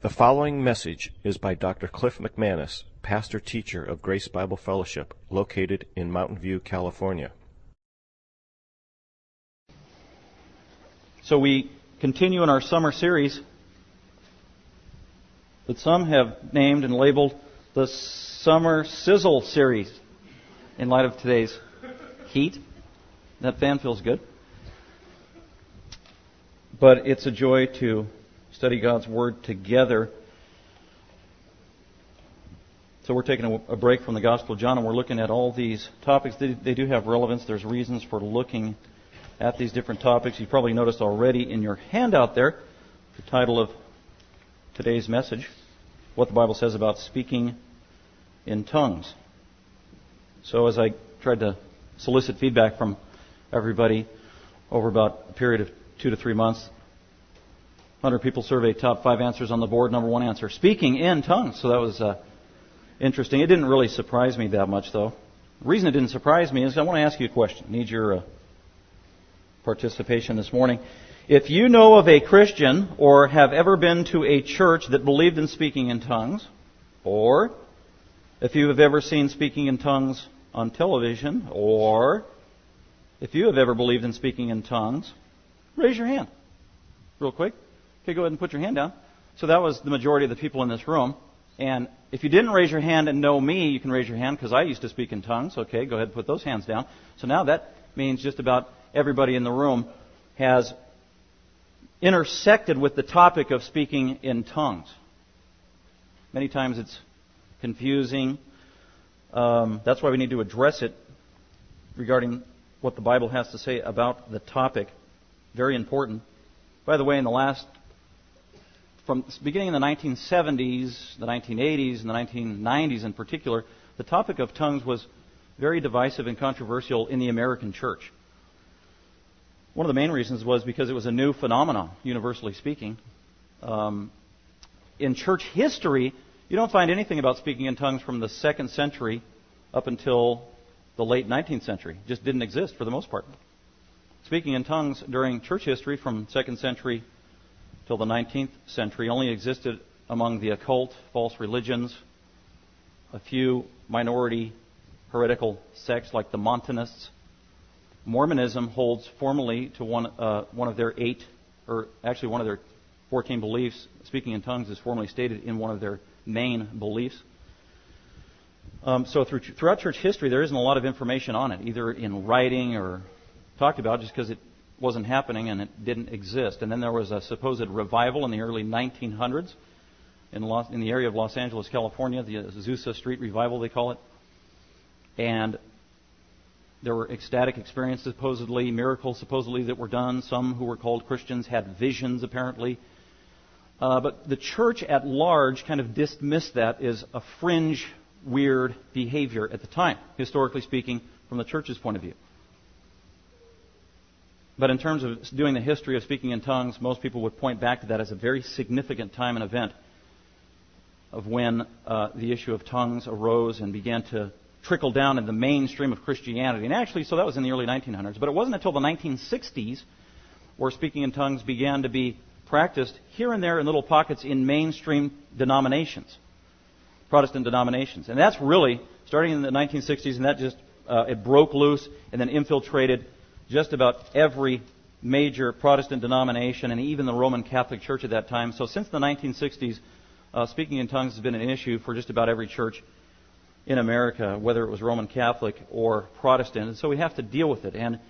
The following message is by Dr. Cliff McManus, pastor teacher of Grace Bible Fellowship, located in Mountain View, California. So we continue in our summer series that some have named and labeled the Summer Sizzle Series in light of today's heat. That fan feels good. But it's a joy to study God's Word together. So we're taking a, break from the Gospel of John and we're looking at all these topics. They, they do have relevance. There's reasons for looking at these different topics. You've probably noticed already in your handout there the title of today's message, what the Bible says about speaking in tongues. So as I tried to solicit feedback from everybody over about a period of two to three months, 100 people surveyed, top five answers on the board. Number one answer, speaking in tongues. So that was uh, interesting. It didn't really surprise me that much, though. The reason it didn't surprise me is I want to ask you a question. I need your uh, participation this morning. If you know of a Christian or have ever been to a church that believed in speaking in tongues, or if you have ever seen speaking in tongues on television, or if you have ever believed in speaking in tongues, raise your hand. Real quick. Okay, go ahead and put your hand down. So that was the majority of the people in this room. And if you didn't raise your hand and know me, you can raise your hand because I used to speak in tongues. Okay, go ahead and put those hands down. So now that means just about everybody in the room has intersected with the topic of speaking in tongues. Many times it's confusing. Um, that's why we need to address it regarding what the Bible has to say about the topic. Very important. By the way, in the last from beginning in the 1970s, the 1980s, and the 1990s in particular, the topic of tongues was very divisive and controversial in the American church. One of the main reasons was because it was a new phenomenon, universally speaking. Um, in church history, you don't find anything about speaking in tongues from the second century up until the late 19th century. It just didn't exist for the most part. Speaking in tongues during church history from second century till the 19th century only existed among the occult, false religions, a few minority heretical sects like the Montanists. Mormonism holds formally to one, uh, one of their eight, or actually one of their 14 beliefs. Speaking in tongues is formally stated in one of their main beliefs. Um, so through, throughout church history, there isn't a lot of information on it, either in writing or talked about, just because it wasn't happening and it didn't exist. And then there was a supposed revival in the early 1900s in, Los, in the area of Los Angeles, California, the Azusa Street Revival, they call it. And there were ecstatic experiences, supposedly, miracles, supposedly, that were done. Some who were called Christians had visions, apparently. Uh, but the church at large kind of dismissed that as a fringe, weird behavior at the time, historically speaking, from the church's point of view. But in terms of doing the history of speaking in tongues, most people would point back to that as a very significant time and event of when uh, the issue of tongues arose and began to trickle down in the mainstream of Christianity. And actually, so that was in the early 1900s. But it wasn't until the 1960s where speaking in tongues began to be practiced here and there in little pockets in mainstream denominations, Protestant denominations. And that's really starting in the 1960s, and that just uh, it broke loose and then infiltrated just about every major Protestant denomination and even the Roman Catholic Church at that time. So since the 1960s, uh, speaking in tongues has been an issue for just about every church in America, whether it was Roman Catholic or Protestant. And so we have to deal with it. And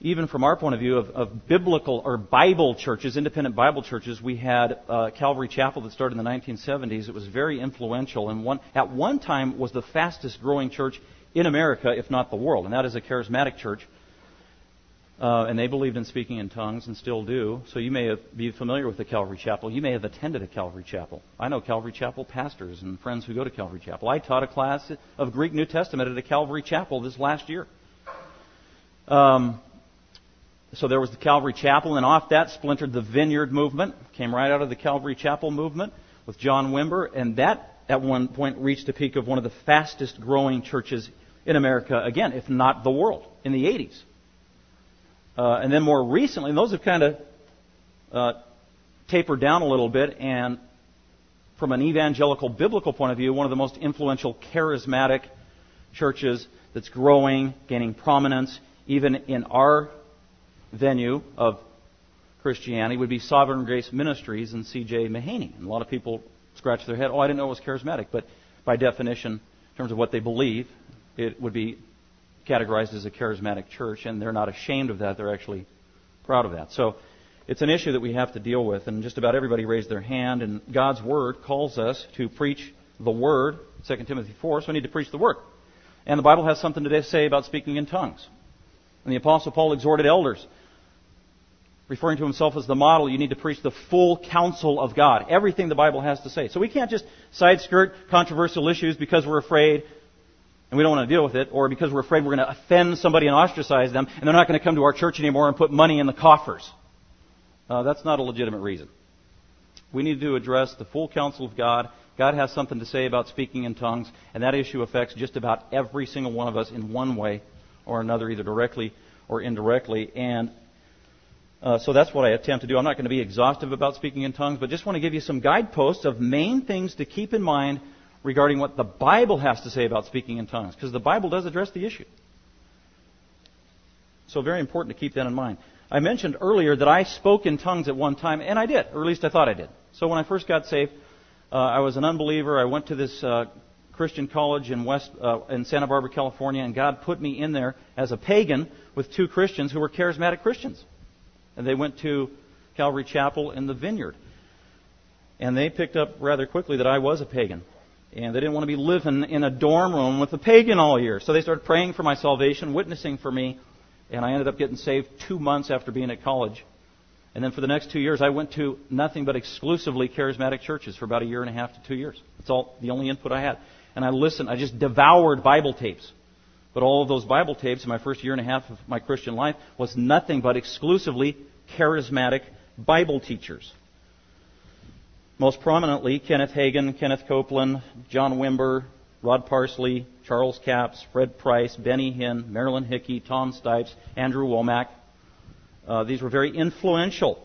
even from our point of view of, of biblical or Bible churches, independent Bible churches, we had uh, Calvary Chapel that started in the 1970s. It was very influential and one, at one time was the fastest growing church in America, if not the world. And that is a charismatic church uh, and they believed in speaking in tongues and still do. So you may have, be familiar with the Calvary Chapel. You may have attended a Calvary Chapel. I know Calvary Chapel pastors and friends who go to Calvary Chapel. I taught a class of Greek New Testament at a Calvary Chapel this last year. Um, so there was the Calvary Chapel, and off that splintered the Vineyard movement. Came right out of the Calvary Chapel movement with John Wimber, and that at one point reached a peak of one of the fastest growing churches in America, again, if not the world, in the 80s. Uh, and then more recently, those have kind of uh, tapered down a little bit, and from an evangelical biblical point of view, one of the most influential charismatic churches that's growing, gaining prominence, even in our venue of Christianity, would be Sovereign Grace Ministries and C.J. Mahaney. And a lot of people scratch their head, oh, I didn't know it was charismatic. But by definition, in terms of what they believe, it would be categorized as a charismatic church, and they're not ashamed of that. They're actually proud of that. So it's an issue that we have to deal with, and just about everybody raised their hand. And God's Word calls us to preach the Word, 2 Timothy 4, so we need to preach the Word. And the Bible has something to say about speaking in tongues. And the Apostle Paul exhorted elders, referring to himself as the model, you need to preach the full counsel of God, everything the Bible has to say. So we can't just side skirt controversial issues because we're afraid and we don't want to deal with it, or because we're afraid we're going to offend somebody and ostracize them, and they're not going to come to our church anymore and put money in the coffers. Uh, that's not a legitimate reason. We need to address the full counsel of God. God has something to say about speaking in tongues, and that issue affects just about every single one of us in one way or another, either directly or indirectly. And uh, so that's what I attempt to do. I'm not going to be exhaustive about speaking in tongues, but just want to give you some guideposts of main things to keep in mind regarding what the Bible has to say about speaking in tongues, because the Bible does address the issue. So very important to keep that in mind. I mentioned earlier that I spoke in tongues at one time, and I did, or at least I thought I did. So when I first got saved, uh, I was an unbeliever. I went to this uh, Christian college in West uh, in Santa Barbara, California, and God put me in there as a pagan with two Christians who were charismatic Christians, and they went to Calvary Chapel in the Vineyard, and they picked up rather quickly that I was a pagan. And they didn't want to be living in a dorm room with a pagan all year. So they started praying for my salvation, witnessing for me, and I ended up getting saved two months after being at college. And then for the next two years, I went to nothing but exclusively charismatic churches for about a year and a half to two years. That's all the only input I had. And I listened, I just devoured Bible tapes. But all of those Bible tapes in my first year and a half of my Christian life was nothing but exclusively charismatic Bible teachers. Most prominently, Kenneth Hagin, Kenneth Copeland, John Wimber, Rod Parsley, Charles Capps, Fred Price, Benny Hinn, Marilyn Hickey, Tom Stipes, Andrew Wommack. Uh, these were very influential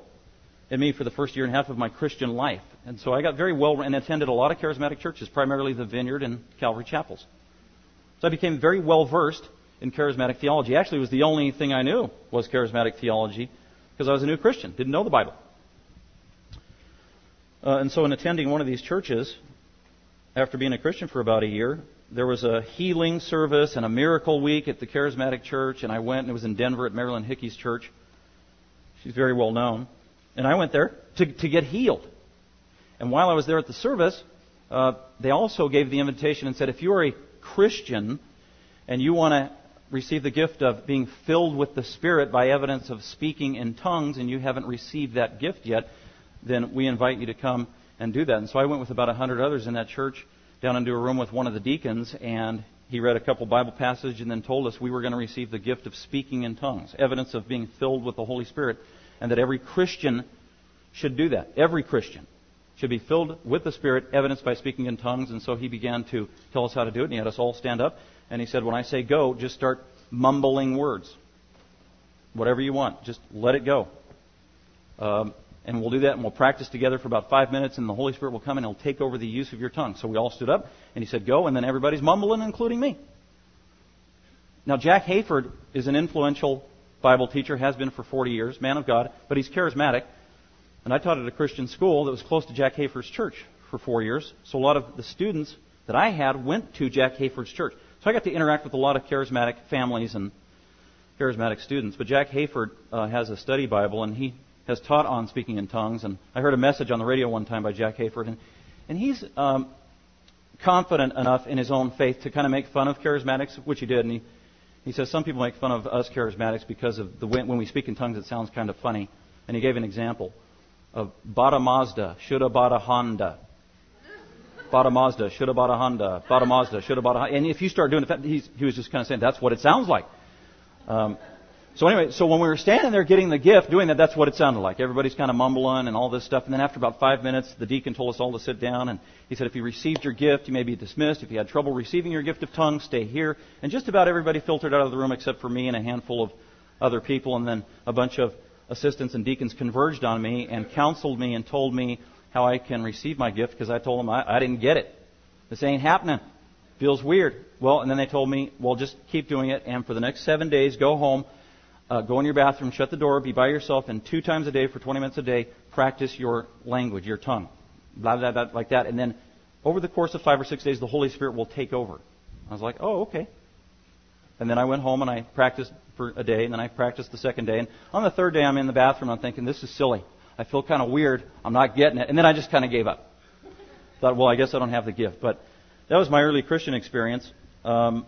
in me for the first year and a half of my Christian life. And so I got very well and attended a lot of charismatic churches, primarily the Vineyard and Calvary Chapels. So I became very well versed in charismatic theology. Actually, it was the only thing I knew was charismatic theology because I was a new Christian, didn't know the Bible. Uh, and so, in attending one of these churches, after being a Christian for about a year, there was a healing service and a miracle week at the Charismatic Church, and I went, and it was in Denver at Marilyn Hickey's church. She's very well known. And I went there to, to get healed. And while I was there at the service, uh, they also gave the invitation and said, if you are a Christian and you want to receive the gift of being filled with the Spirit by evidence of speaking in tongues, and you haven't received that gift yet, then we invite you to come and do that. And so I went with about a hundred others in that church down into a room with one of the deacons, and he read a couple Bible passages and then told us we were going to receive the gift of speaking in tongues, evidence of being filled with the Holy Spirit, and that every Christian should do that. Every Christian should be filled with the Spirit, evidenced by speaking in tongues. And so he began to tell us how to do it, and he had us all stand up. And he said, When I say go, just start mumbling words. Whatever you want, just let it go. Um, and we'll do that and we'll practice together for about five minutes and the Holy Spirit will come and he'll take over the use of your tongue. So we all stood up and he said, go, and then everybody's mumbling, including me. Now, Jack Hayford is an influential Bible teacher, has been for 40 years, man of God, but he's charismatic. And I taught at a Christian school that was close to Jack Hayford's church for four years. So a lot of the students that I had went to Jack Hayford's church. So I got to interact with a lot of charismatic families and charismatic students. But Jack Hayford uh, has a study Bible, and he has taught on speaking in tongues. And I heard a message on the radio one time by Jack Hayford, and, and he's um, confident enough in his own faith to kind of make fun of charismatics, which he did. And he, he says some people make fun of us charismatics because of the way when we speak in tongues it sounds kind of funny. And he gave an example of Bada Mazda, Shoulda Bada Honda. Bada Mazda, Shoulda Bada Honda, Bada Mazda, Shoulda Bada And if you start doing it, he was just kind of saying that's what it sounds like. Um, so anyway, so when we were standing there getting the gift, doing that, that's what it sounded like. Everybody's kind of mumbling and all this stuff. And then after about five minutes, the deacon told us all to sit down. And he said, if you received your gift, you may be dismissed. If you had trouble receiving your gift of tongues, stay here. And just about everybody filtered out of the room except for me and a handful of other people. And then a bunch of assistants and deacons converged on me and counseled me and told me how I can receive my gift because I told them I, I didn't get it. This ain't happening. Feels weird. Well, and then they told me, well, just keep doing it, and for the next seven days, go home, uh, go in your bathroom, shut the door, be by yourself, and two times a day for 20 minutes a day, practice your language, your tongue. Blah, blah, blah, like that. And then over the course of five or six days, the Holy Spirit will take over. I was like, oh, okay. And then I went home and I practiced for a day, and then I practiced the second day. And on the third day, I'm in the bathroom. I'm thinking, this is silly. I feel kind of weird. I'm not getting it. And then I just kind of gave up. Thought, well, I guess I don't have the gift. But that was my early Christian experience. Um,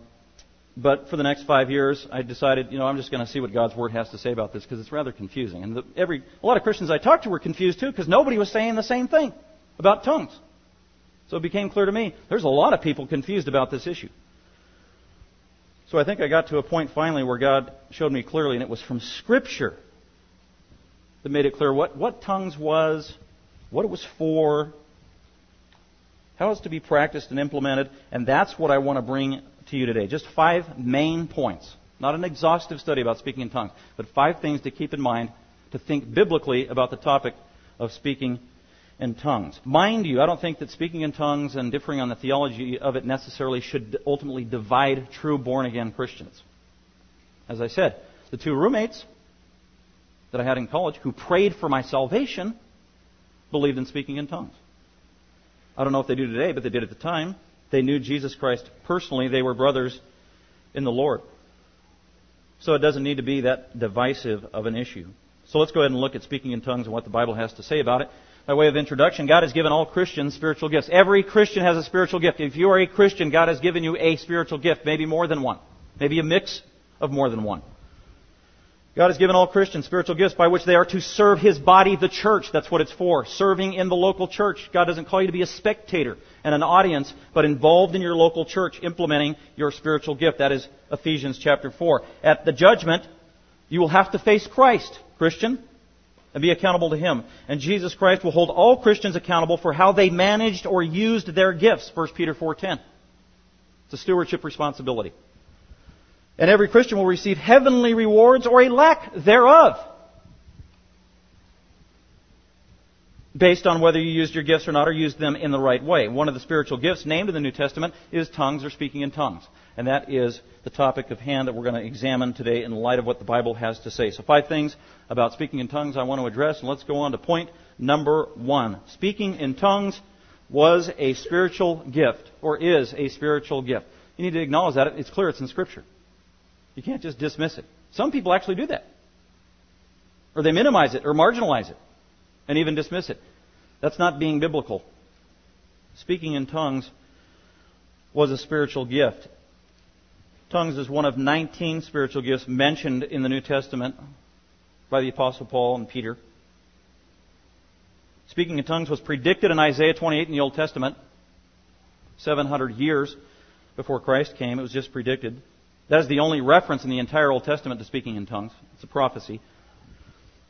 but for the next five years, I decided, you know, I'm just going to see what God's Word has to say about this because it's rather confusing. And the, every a lot of Christians I talked to were confused too because nobody was saying the same thing about tongues. So it became clear to me there's a lot of people confused about this issue. So I think I got to a point finally where God showed me clearly, and it was from Scripture that made it clear what, what tongues was, what it was for, how it's to be practiced and implemented, and that's what I want to bring to you today. Just five main points. Not an exhaustive study about speaking in tongues, but five things to keep in mind to think biblically about the topic of speaking in tongues. Mind you, I don't think that speaking in tongues and differing on the theology of it necessarily should ultimately divide true born again Christians. As I said, the two roommates that I had in college who prayed for my salvation believed in speaking in tongues. I don't know if they do today, but they did at the time. They knew Jesus Christ personally. They were brothers in the Lord. So it doesn't need to be that divisive of an issue. So let's go ahead and look at speaking in tongues and what the Bible has to say about it by way of introduction, God has given all Christians spiritual gifts. Every Christian has a spiritual gift. If you are a Christian, God has given you a spiritual gift, maybe more than one, maybe a mix of more than one. God has given all Christians spiritual gifts by which they are to serve His body, the church. That's what it's for. Serving in the local church. God doesn't call you to be a spectator and an audience, but involved in your local church, implementing your spiritual gift. That is Ephesians chapter 4. At the judgment, you will have to face Christ, Christian and be accountable to Him. And Jesus Christ will hold all Christians accountable for how they managed or used their gifts. 1 Peter 4.10. It's a stewardship responsibility. And every Christian will receive heavenly rewards or a lack thereof. Based on whether you used your gifts or not or used them in the right way. One of the spiritual gifts named in the New Testament is tongues or speaking in tongues. And that is the topic of hand that we're going to examine today in light of what the Bible has to say. So, five things about speaking in tongues I want to address, and let's go on to point number one. Speaking in tongues was a spiritual gift, or is a spiritual gift. You need to acknowledge that. It's clear it's in Scripture. You can't just dismiss it. Some people actually do that. Or they minimize it, or marginalize it, and even dismiss it. That's not being biblical. Speaking in tongues was a spiritual gift. Tongues is one of 19 spiritual gifts mentioned in the New Testament by the Apostle Paul and Peter. Speaking in tongues was predicted in Isaiah 28 in the Old Testament, 700 years before Christ came. It was just predicted. That is the only reference in the entire Old Testament to speaking in tongues. It's a prophecy.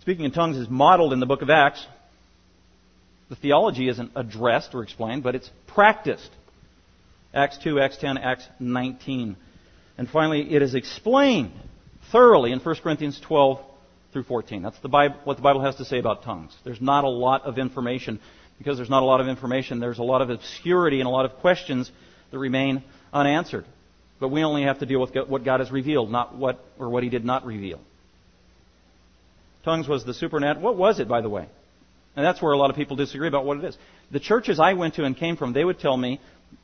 Speaking in tongues is modeled in the book of Acts. The theology isn't addressed or explained, but it's practiced. Acts 2, Acts 10, Acts 19. And finally, it is explained thoroughly in 1 Corinthians 12 through 14. That's the Bible, what the Bible has to say about tongues. There's not a lot of information. Because there's not a lot of information, there's a lot of obscurity and a lot of questions that remain unanswered. But we only have to deal with what God has revealed, not what or what He did not reveal. Tongues was the supernatural. What was it, by the way? And that's where a lot of people disagree about what it is. The churches I went to and came from, they would tell me,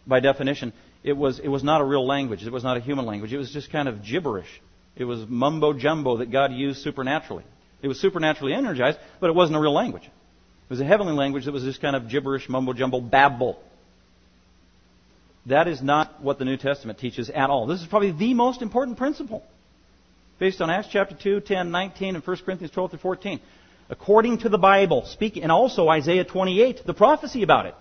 by definition, it was, it was not a real language. It was not a human language. It was just kind of gibberish. It was mumbo jumbo that God used supernaturally. It was supernaturally energized, but it wasn't a real language. It was a heavenly language that was just kind of gibberish, mumbo jumbo, babble. That is not what the New Testament teaches at all. This is probably the most important principle. Based on Acts chapter 2, 10, 19, and 1 Corinthians 12 through 14. According to the Bible, speaking, and also Isaiah 28, the prophecy about it.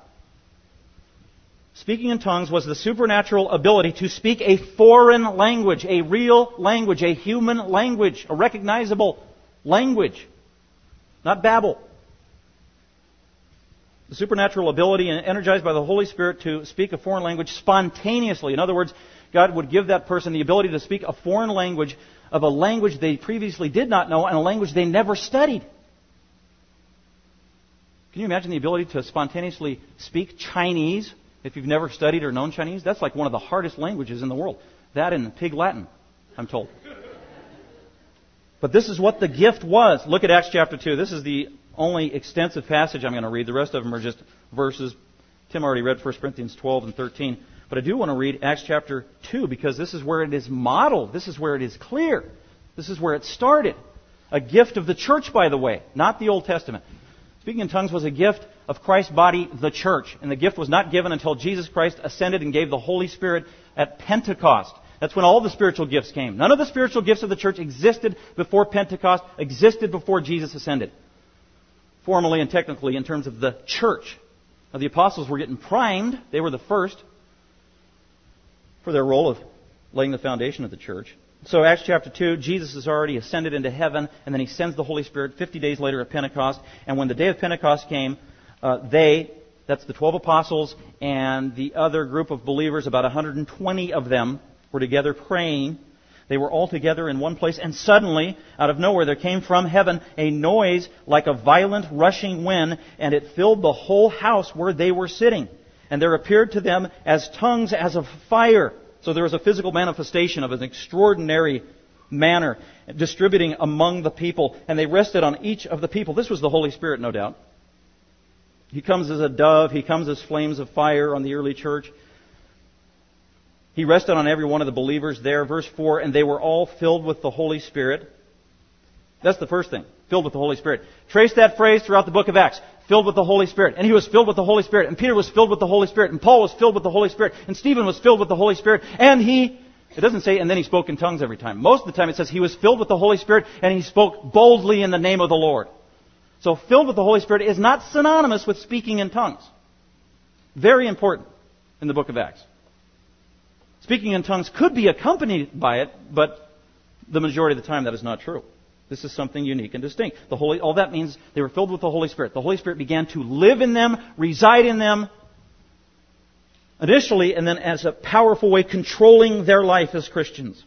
Speaking in tongues was the supernatural ability to speak a foreign language, a real language, a human language, a recognizable language, not babble. The supernatural ability and energized by the Holy Spirit to speak a foreign language spontaneously. In other words, God would give that person the ability to speak a foreign language of a language they previously did not know and a language they never studied. Can you imagine the ability to spontaneously speak Chinese if you've never studied or known Chinese? That's like one of the hardest languages in the world. That and Pig Latin, I'm told. But this is what the gift was. Look at Acts chapter 2. This is the only extensive passage I'm going to read. The rest of them are just verses. Tim already read 1 Corinthians 12 and 13. But I do want to read Acts chapter 2 because this is where it is modeled. This is where it is clear. This is where it started. A gift of the church, by the way, not the Old Testament. Speaking in tongues was a gift of Christ's body, the church. And the gift was not given until Jesus Christ ascended and gave the Holy Spirit at Pentecost. That's when all the spiritual gifts came. None of the spiritual gifts of the church existed before Pentecost, existed before Jesus ascended. Formally and technically, in terms of the church. Now, the apostles were getting primed. They were the first for their role of laying the foundation of the church. So, Acts chapter 2, Jesus has already ascended into heaven, and then he sends the Holy Spirit 50 days later at Pentecost. And when the day of Pentecost came, uh, they, that's the 12 apostles, and the other group of believers, about 120 of them, were together praying. They were all together in one place, and suddenly, out of nowhere, there came from heaven a noise like a violent rushing wind, and it filled the whole house where they were sitting. And there appeared to them as tongues as of fire. So there was a physical manifestation of an extraordinary manner distributing among the people, and they rested on each of the people. This was the Holy Spirit, no doubt. He comes as a dove, he comes as flames of fire on the early church. He rested on every one of the believers there. Verse 4, and they were all filled with the Holy Spirit. That's the first thing. Filled with the Holy Spirit. Trace that phrase throughout the book of Acts. Filled with the Holy Spirit. And he was filled with the Holy Spirit. And Peter was filled with the Holy Spirit. And Paul was filled with the Holy Spirit. And Stephen was filled with the Holy Spirit. And he, it doesn't say, and then he spoke in tongues every time. Most of the time it says he was filled with the Holy Spirit and he spoke boldly in the name of the Lord. So filled with the Holy Spirit is not synonymous with speaking in tongues. Very important in the book of Acts. Speaking in tongues could be accompanied by it, but the majority of the time that is not true. This is something unique and distinct. The Holy, all that means they were filled with the Holy Spirit. The Holy Spirit began to live in them, reside in them, initially, and then as a powerful way controlling their life as Christians.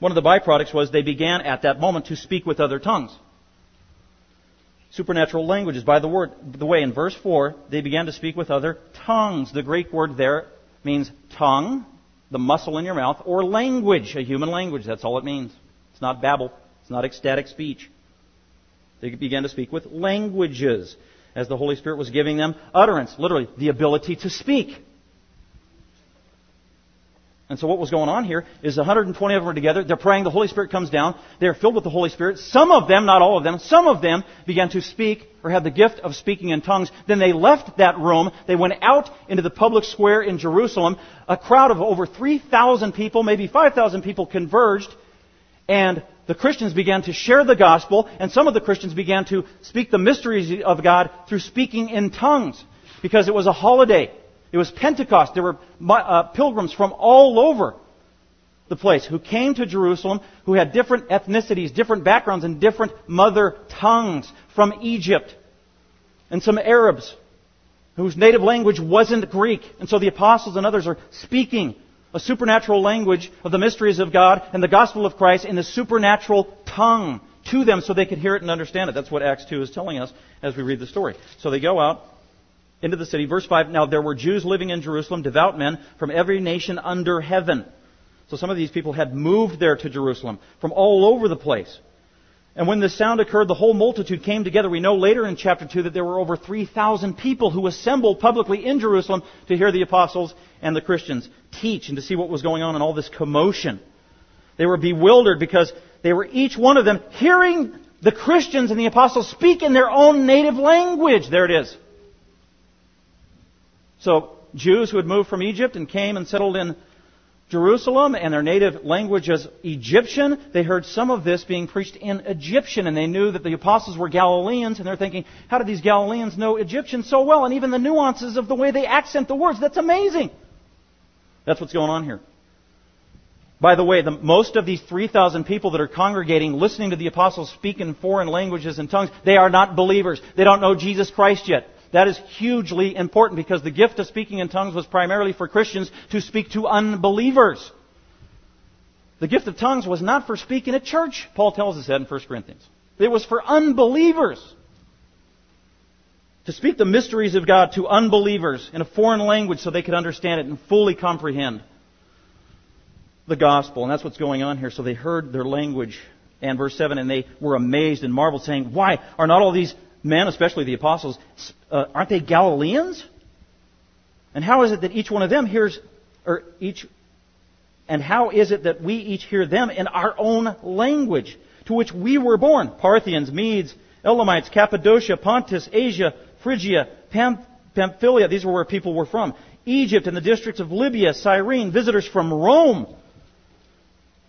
One of the byproducts was they began at that moment to speak with other tongues. Supernatural languages. By the word, the way, in verse 4, they began to speak with other tongues. The Greek word there means tongue, the muscle in your mouth, or language, a human language. That's all it means. It's not babble. It's not ecstatic speech. They began to speak with languages as the Holy Spirit was giving them utterance, literally, the ability to speak. And so what was going on here is 120 of them are together. They're praying. The Holy Spirit comes down. They're filled with the Holy Spirit. Some of them, not all of them, some of them began to speak or had the gift of speaking in tongues. Then they left that room. They went out into the public square in Jerusalem. A crowd of over 3,000 people, maybe 5,000 people converged. And the Christians began to share the gospel. And some of the Christians began to speak the mysteries of God through speaking in tongues. Because it was a holiday. It was Pentecost. There were uh, pilgrims from all over the place who came to Jerusalem who had different ethnicities, different backgrounds, and different mother tongues from Egypt. And some Arabs whose native language wasn't Greek. And so the apostles and others are speaking a supernatural language of the mysteries of God and the gospel of Christ in the supernatural tongue to them so they could hear it and understand it. That's what Acts 2 is telling us as we read the story. So they go out into the city. Verse 5 Now there were Jews living in Jerusalem, devout men from every nation under heaven. So some of these people had moved there to Jerusalem from all over the place. And when this sound occurred, the whole multitude came together. We know later in chapter 2 that there were over 3,000 people who assembled publicly in Jerusalem to hear the apostles and the Christians teach and to see what was going on in all this commotion. They were bewildered because they were each one of them hearing the Christians and the apostles speak in their own native language. There it is. So, Jews who had moved from Egypt and came and settled in Jerusalem and their native language is Egyptian, they heard some of this being preached in Egyptian and they knew that the apostles were Galileans and they're thinking, how did these Galileans know Egyptian so well? And even the nuances of the way they accent the words, that's amazing. That's what's going on here. By the way, the, most of these 3,000 people that are congregating, listening to the apostles speak in foreign languages and tongues, they are not believers. They don't know Jesus Christ yet. That is hugely important because the gift of speaking in tongues was primarily for Christians to speak to unbelievers. The gift of tongues was not for speaking at church. Paul tells us that in 1 Corinthians. It was for unbelievers. to speak the mysteries of God to unbelievers in a foreign language so they could understand it and fully comprehend the gospel. And that's what's going on here. So they heard their language. And verse 7, and they were amazed and marveled, saying, Why are not all these men, especially the apostles, uh, aren't they Galileans? And how is it that each one of them hears, or each, and how is it that we each hear them in our own language, to which we were born? Parthians, Medes, Elamites, Cappadocia, Pontus, Asia, Phrygia, Pamphylia, these were where people were from. Egypt and the districts of Libya, Cyrene, visitors from Rome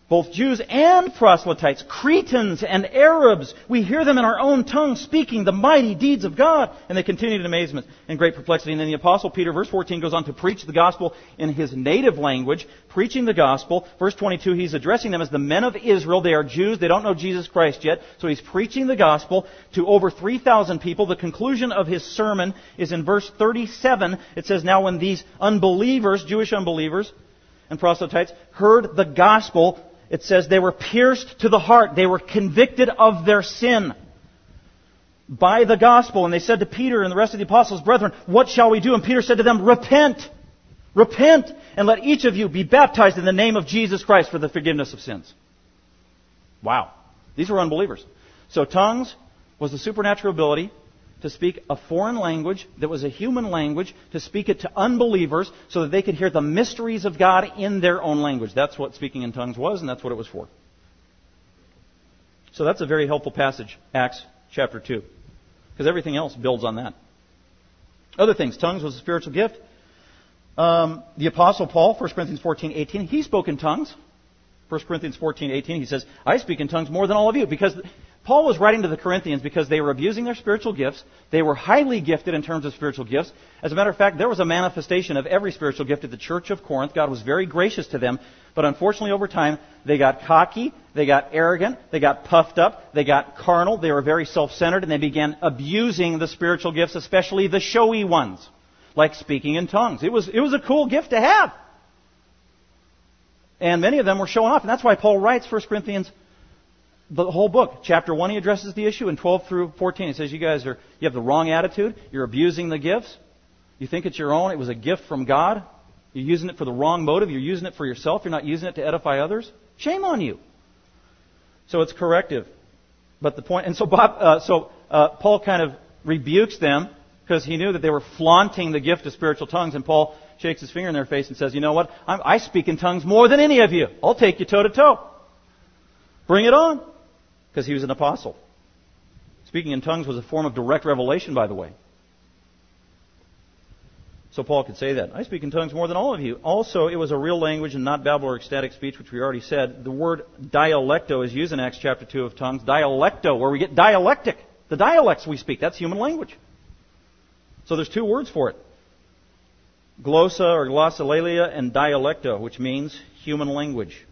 both Jews and proselytes, Cretans and Arabs. We hear them in our own tongue speaking the mighty deeds of God. And they continued in amazement and great perplexity. And then the Apostle Peter, verse 14, goes on to preach the gospel in his native language, preaching the gospel. Verse 22, he's addressing them as the men of Israel. They are Jews. They don't know Jesus Christ yet. So he's preaching the gospel to over 3,000 people. The conclusion of his sermon is in verse 37. It says, Now when these unbelievers, Jewish unbelievers, and proselytes heard the gospel, it says they were pierced to the heart. They were convicted of their sin by the gospel. And they said to Peter and the rest of the apostles, Brethren, what shall we do? And Peter said to them, Repent. Repent and let each of you be baptized in the name of Jesus Christ for the forgiveness of sins. Wow. These were unbelievers. So tongues was the supernatural ability to speak a foreign language that was a human language, to speak it to unbelievers so that they could hear the mysteries of God in their own language. That's what speaking in tongues was, and that's what it was for. So that's a very helpful passage, Acts chapter 2, because everything else builds on that. Other things, tongues was a spiritual gift. Um, the Apostle Paul, 1 Corinthians 14, 18, he spoke in tongues. 1 Corinthians 14, 18, he says, I speak in tongues more than all of you, because Paul was writing to the Corinthians because they were abusing their spiritual gifts. They were highly gifted in terms of spiritual gifts. As a matter of fact, there was a manifestation of every spiritual gift at the church of Corinth. God was very gracious to them. But unfortunately, over time, they got cocky, they got arrogant, they got puffed up, they got carnal, they were very self-centered, and they began abusing the spiritual gifts, especially the showy ones, like speaking in tongues. It was, it was a cool gift to have. And many of them were showing off. And that's why Paul writes 1 Corinthians the whole book. Chapter 1, he addresses the issue, and 12 through 14, he says, You guys are, you have the wrong attitude. You're abusing the gifts. You think it's your own. It was a gift from God. You're using it for the wrong motive. You're using it for yourself. You're not using it to edify others. Shame on you. So it's corrective. But the point, and so Bob, uh, so uh, Paul kind of rebukes them because he knew that they were flaunting the gift of spiritual tongues, and Paul shakes his finger in their face and says, "You know what? I'm, I speak in tongues more than any of you. I'll take you toe to toe. Bring it on." Because he was an apostle. Speaking in tongues was a form of direct revelation, by the way. So Paul could say that. I speak in tongues more than all of you. Also, it was a real language and not babble or ecstatic speech, which we already said. The word dialecto is used in Acts chapter 2 of tongues. Dialecto, where we get dialectic. The dialects we speak, that's human language. So there's two words for it. Glossa or glossolalia and dialecto, which means human language.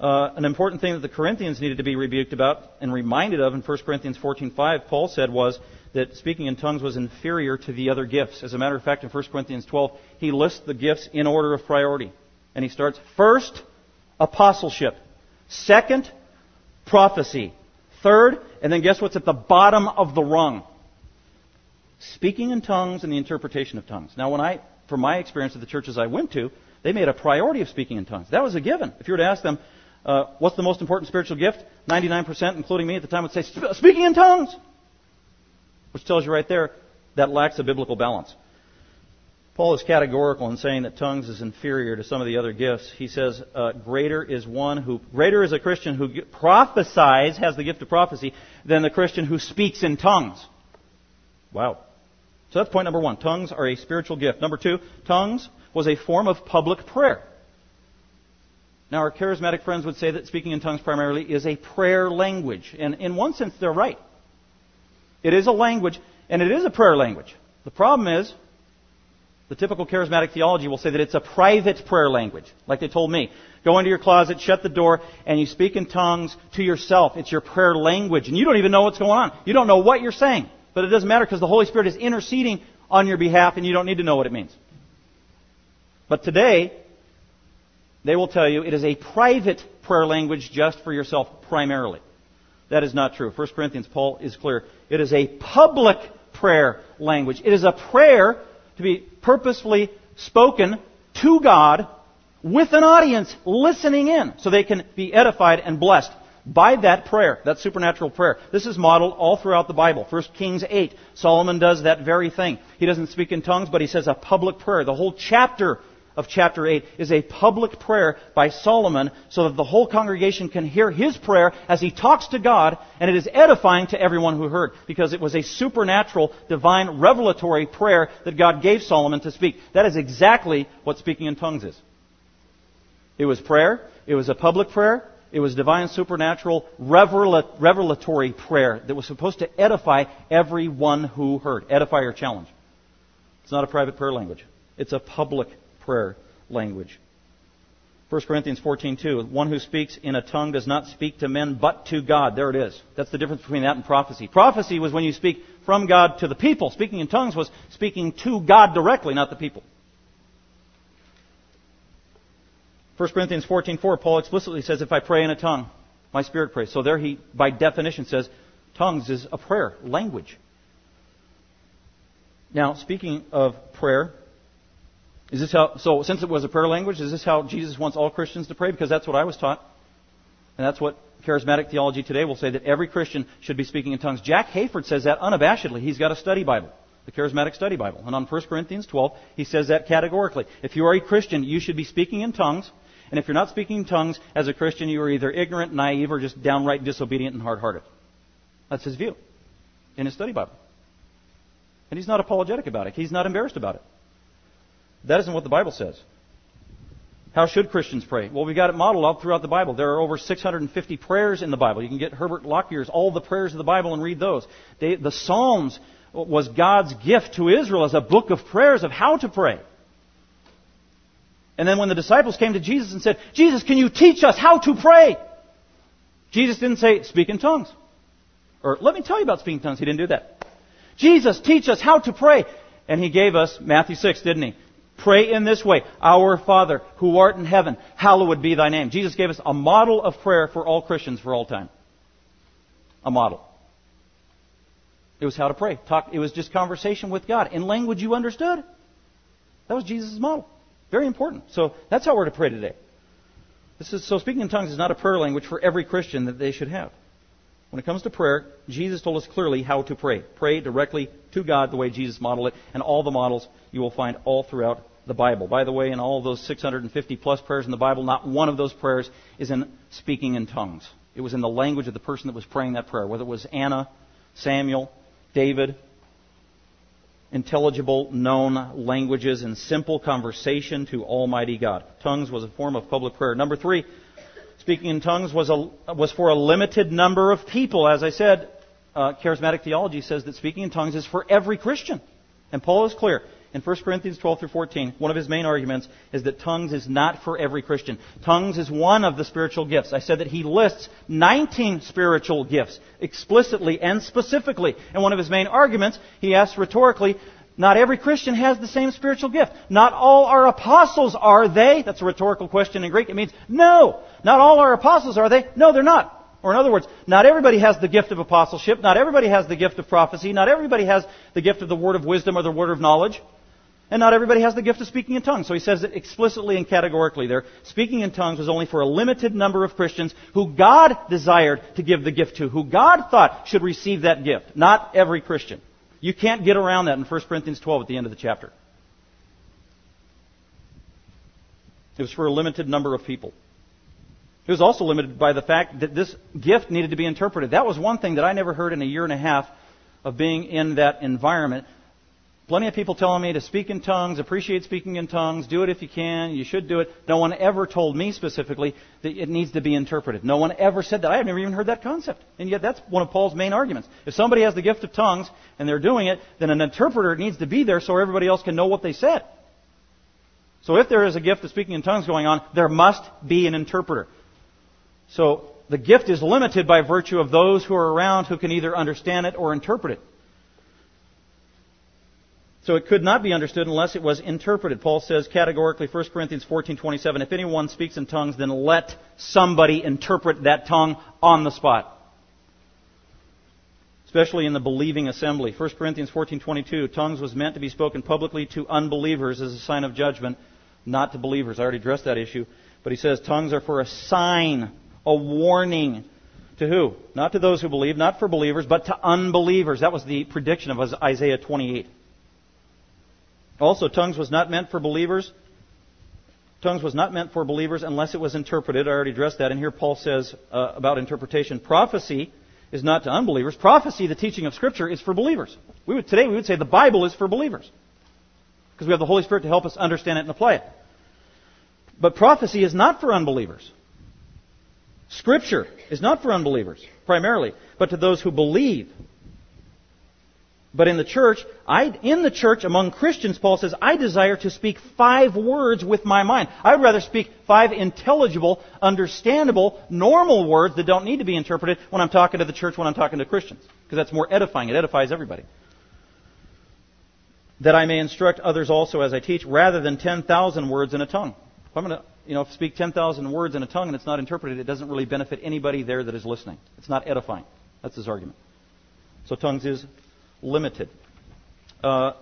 Uh, an important thing that the Corinthians needed to be rebuked about and reminded of in 1 Corinthians 14:5, Paul said was that speaking in tongues was inferior to the other gifts. As a matter of fact, in 1 Corinthians 12, he lists the gifts in order of priority. And he starts first, apostleship. Second, prophecy. Third, and then guess what's at the bottom of the rung? Speaking in tongues and the interpretation of tongues. Now, when I, from my experience of the churches I went to, they made a priority of speaking in tongues. That was a given. If you were to ask them, uh, what's the most important spiritual gift? 99%, including me at the time, would say speaking in tongues, which tells you right there that lacks a biblical balance. Paul is categorical in saying that tongues is inferior to some of the other gifts. He says, uh, greater is one who, greater is a Christian who prophesies, has the gift of prophecy, than the Christian who speaks in tongues. Wow. So that's point number one. Tongues are a spiritual gift. Number two, tongues was a form of public prayer. Now, our charismatic friends would say that speaking in tongues primarily is a prayer language. And in one sense, they're right. It is a language, and it is a prayer language. The problem is, the typical charismatic theology will say that it's a private prayer language, like they told me. Go into your closet, shut the door, and you speak in tongues to yourself. It's your prayer language, and you don't even know what's going on. You don't know what you're saying. But it doesn't matter because the Holy Spirit is interceding on your behalf, and you don't need to know what it means. But today, they will tell you it is a private prayer language just for yourself primarily. That is not true. 1 Corinthians, Paul is clear. It is a public prayer language. It is a prayer to be purposefully spoken to God with an audience listening in so they can be edified and blessed by that prayer, that supernatural prayer. This is modeled all throughout the Bible. 1 Kings 8, Solomon does that very thing. He doesn't speak in tongues, but he says a public prayer. The whole chapter of chapter 8 is a public prayer by Solomon so that the whole congregation can hear his prayer as he talks to God, and it is edifying to everyone who heard because it was a supernatural, divine, revelatory prayer that God gave Solomon to speak. That is exactly what speaking in tongues is. It was prayer, it was a public prayer, it was divine, supernatural, revelatory prayer that was supposed to edify everyone who heard. Edify or challenge. It's not a private prayer language. It's a public prayer language. 1 Corinthians 14:2 One who speaks in a tongue does not speak to men but to God. There it is. That's the difference between that and prophecy. Prophecy was when you speak from God to the people. Speaking in tongues was speaking to God directly, not the people. 1 Corinthians 14:4, Paul explicitly says, "If I pray in a tongue, my spirit prays." So there he, by definition, says tongues is a prayer language. Now, speaking of prayer, is this how? So, since it was a prayer language, is this how Jesus wants all Christians to pray? Because that's what I was taught, and that's what charismatic theology today will say that every Christian should be speaking in tongues. Jack Hayford says that unabashedly. He's got a study Bible the Charismatic Study Bible. And on 1 Corinthians 12, he says that categorically. If you are a Christian, you should be speaking in tongues and if you're not speaking in tongues as a Christian, you are either ignorant, naive, or just downright disobedient and hard hearted. That's his view in his study Bible. And he's not apologetic about it. He's not embarrassed about it. That isn't what the Bible says. How should Christians pray? Well, we've got it modeled all throughout the Bible. There are over 650 prayers in the Bible. You can get Herbert Lockyer's All the Prayers of the Bible and read those. They, the Psalms was God's gift to Israel as a book of prayers of how to pray. And then when the disciples came to Jesus and said, Jesus, can you teach us how to pray? Jesus didn't say, speak in tongues. Or, let me tell you about speaking in tongues. He didn't do that. Jesus, teach us how to pray. And he gave us Matthew 6, didn't he? Pray in this way. Our Father, who art in heaven, hallowed be thy name. Jesus gave us a model of prayer for all Christians for all time. A model. It was how to pray. Talk, it was just conversation with God in language you understood. That was Jesus' model. Very important. So that's how we're to pray today. This is, so speaking in tongues is not a prayer language for every Christian that they should have. When it comes to prayer, Jesus told us clearly how to pray. Pray directly to God the way Jesus modeled it, and all the models you will find all throughout the Bible. By the way, in all those 650 plus prayers in the Bible, not one of those prayers is in speaking in tongues. It was in the language of the person that was praying that prayer, whether it was Anna, Samuel, David, intelligible, known languages in simple conversation to Almighty God. Tongues was a form of public prayer. Number three, speaking in tongues was, a, was for a limited number of people. As I said, uh, charismatic theology says that speaking in tongues is for every Christian. And Paul is clear in 1 Corinthians 12 through 14, one of his main arguments is that tongues is not for every Christian. Tongues is one of the spiritual gifts. I said that he lists 19 spiritual gifts explicitly and specifically. And one of his main arguments, he asks rhetorically, not every Christian has the same spiritual gift. Not all our apostles are they? That's a rhetorical question in Greek. It means no. Not all our apostles are they? No, they're not. Or in other words, not everybody has the gift of apostleship. Not everybody has the gift of prophecy. Not everybody has the gift of the word of wisdom or the word of knowledge. And not everybody has the gift of speaking in tongues. So he says it explicitly and categorically there. Speaking in tongues was only for a limited number of Christians who God desired to give the gift to, who God thought should receive that gift. Not every Christian. You can't get around that in 1 Corinthians 12 at the end of the chapter. It was for a limited number of people. It was also limited by the fact that this gift needed to be interpreted. That was one thing that I never heard in a year and a half of being in that environment Plenty of people telling me to speak in tongues, appreciate speaking in tongues, do it if you can, you should do it. No one ever told me specifically that it needs to be interpreted. No one ever said that. I have never even heard that concept. And yet that's one of Paul's main arguments. If somebody has the gift of tongues and they're doing it, then an interpreter needs to be there so everybody else can know what they said. So if there is a gift of speaking in tongues going on, there must be an interpreter. So the gift is limited by virtue of those who are around who can either understand it or interpret it. So it could not be understood unless it was interpreted. Paul says categorically, 1 Corinthians 14:27, if anyone speaks in tongues, then let somebody interpret that tongue on the spot. especially in the believing assembly. 1 Corinthians 14:22, tongues was meant to be spoken publicly to unbelievers as a sign of judgment, not to believers. I already addressed that issue, but he says tongues are for a sign, a warning to who? Not to those who believe, not for believers, but to unbelievers. That was the prediction of Isaiah 28. Also, tongues was not meant for believers. Tongues was not meant for believers unless it was interpreted. I already addressed that. And here Paul says uh, about interpretation. Prophecy is not to unbelievers. Prophecy, the teaching of Scripture, is for believers. We would, today we would say the Bible is for believers. Because we have the Holy Spirit to help us understand it and apply it. But prophecy is not for unbelievers. Scripture is not for unbelievers, primarily, but to those who believe. But in the church, I, in the church among Christians, Paul says, I desire to speak five words with my mind. I would rather speak five intelligible, understandable, normal words that don't need to be interpreted when I'm talking to the church, when I'm talking to Christians. Because that's more edifying. It edifies everybody. That I may instruct others also as I teach, rather than 10,000 words in a tongue. If I'm going to, you know, speak 10,000 words in a tongue and it's not interpreted, it doesn't really benefit anybody there that is listening. It's not edifying. That's his argument. So tongues is limited. Uh,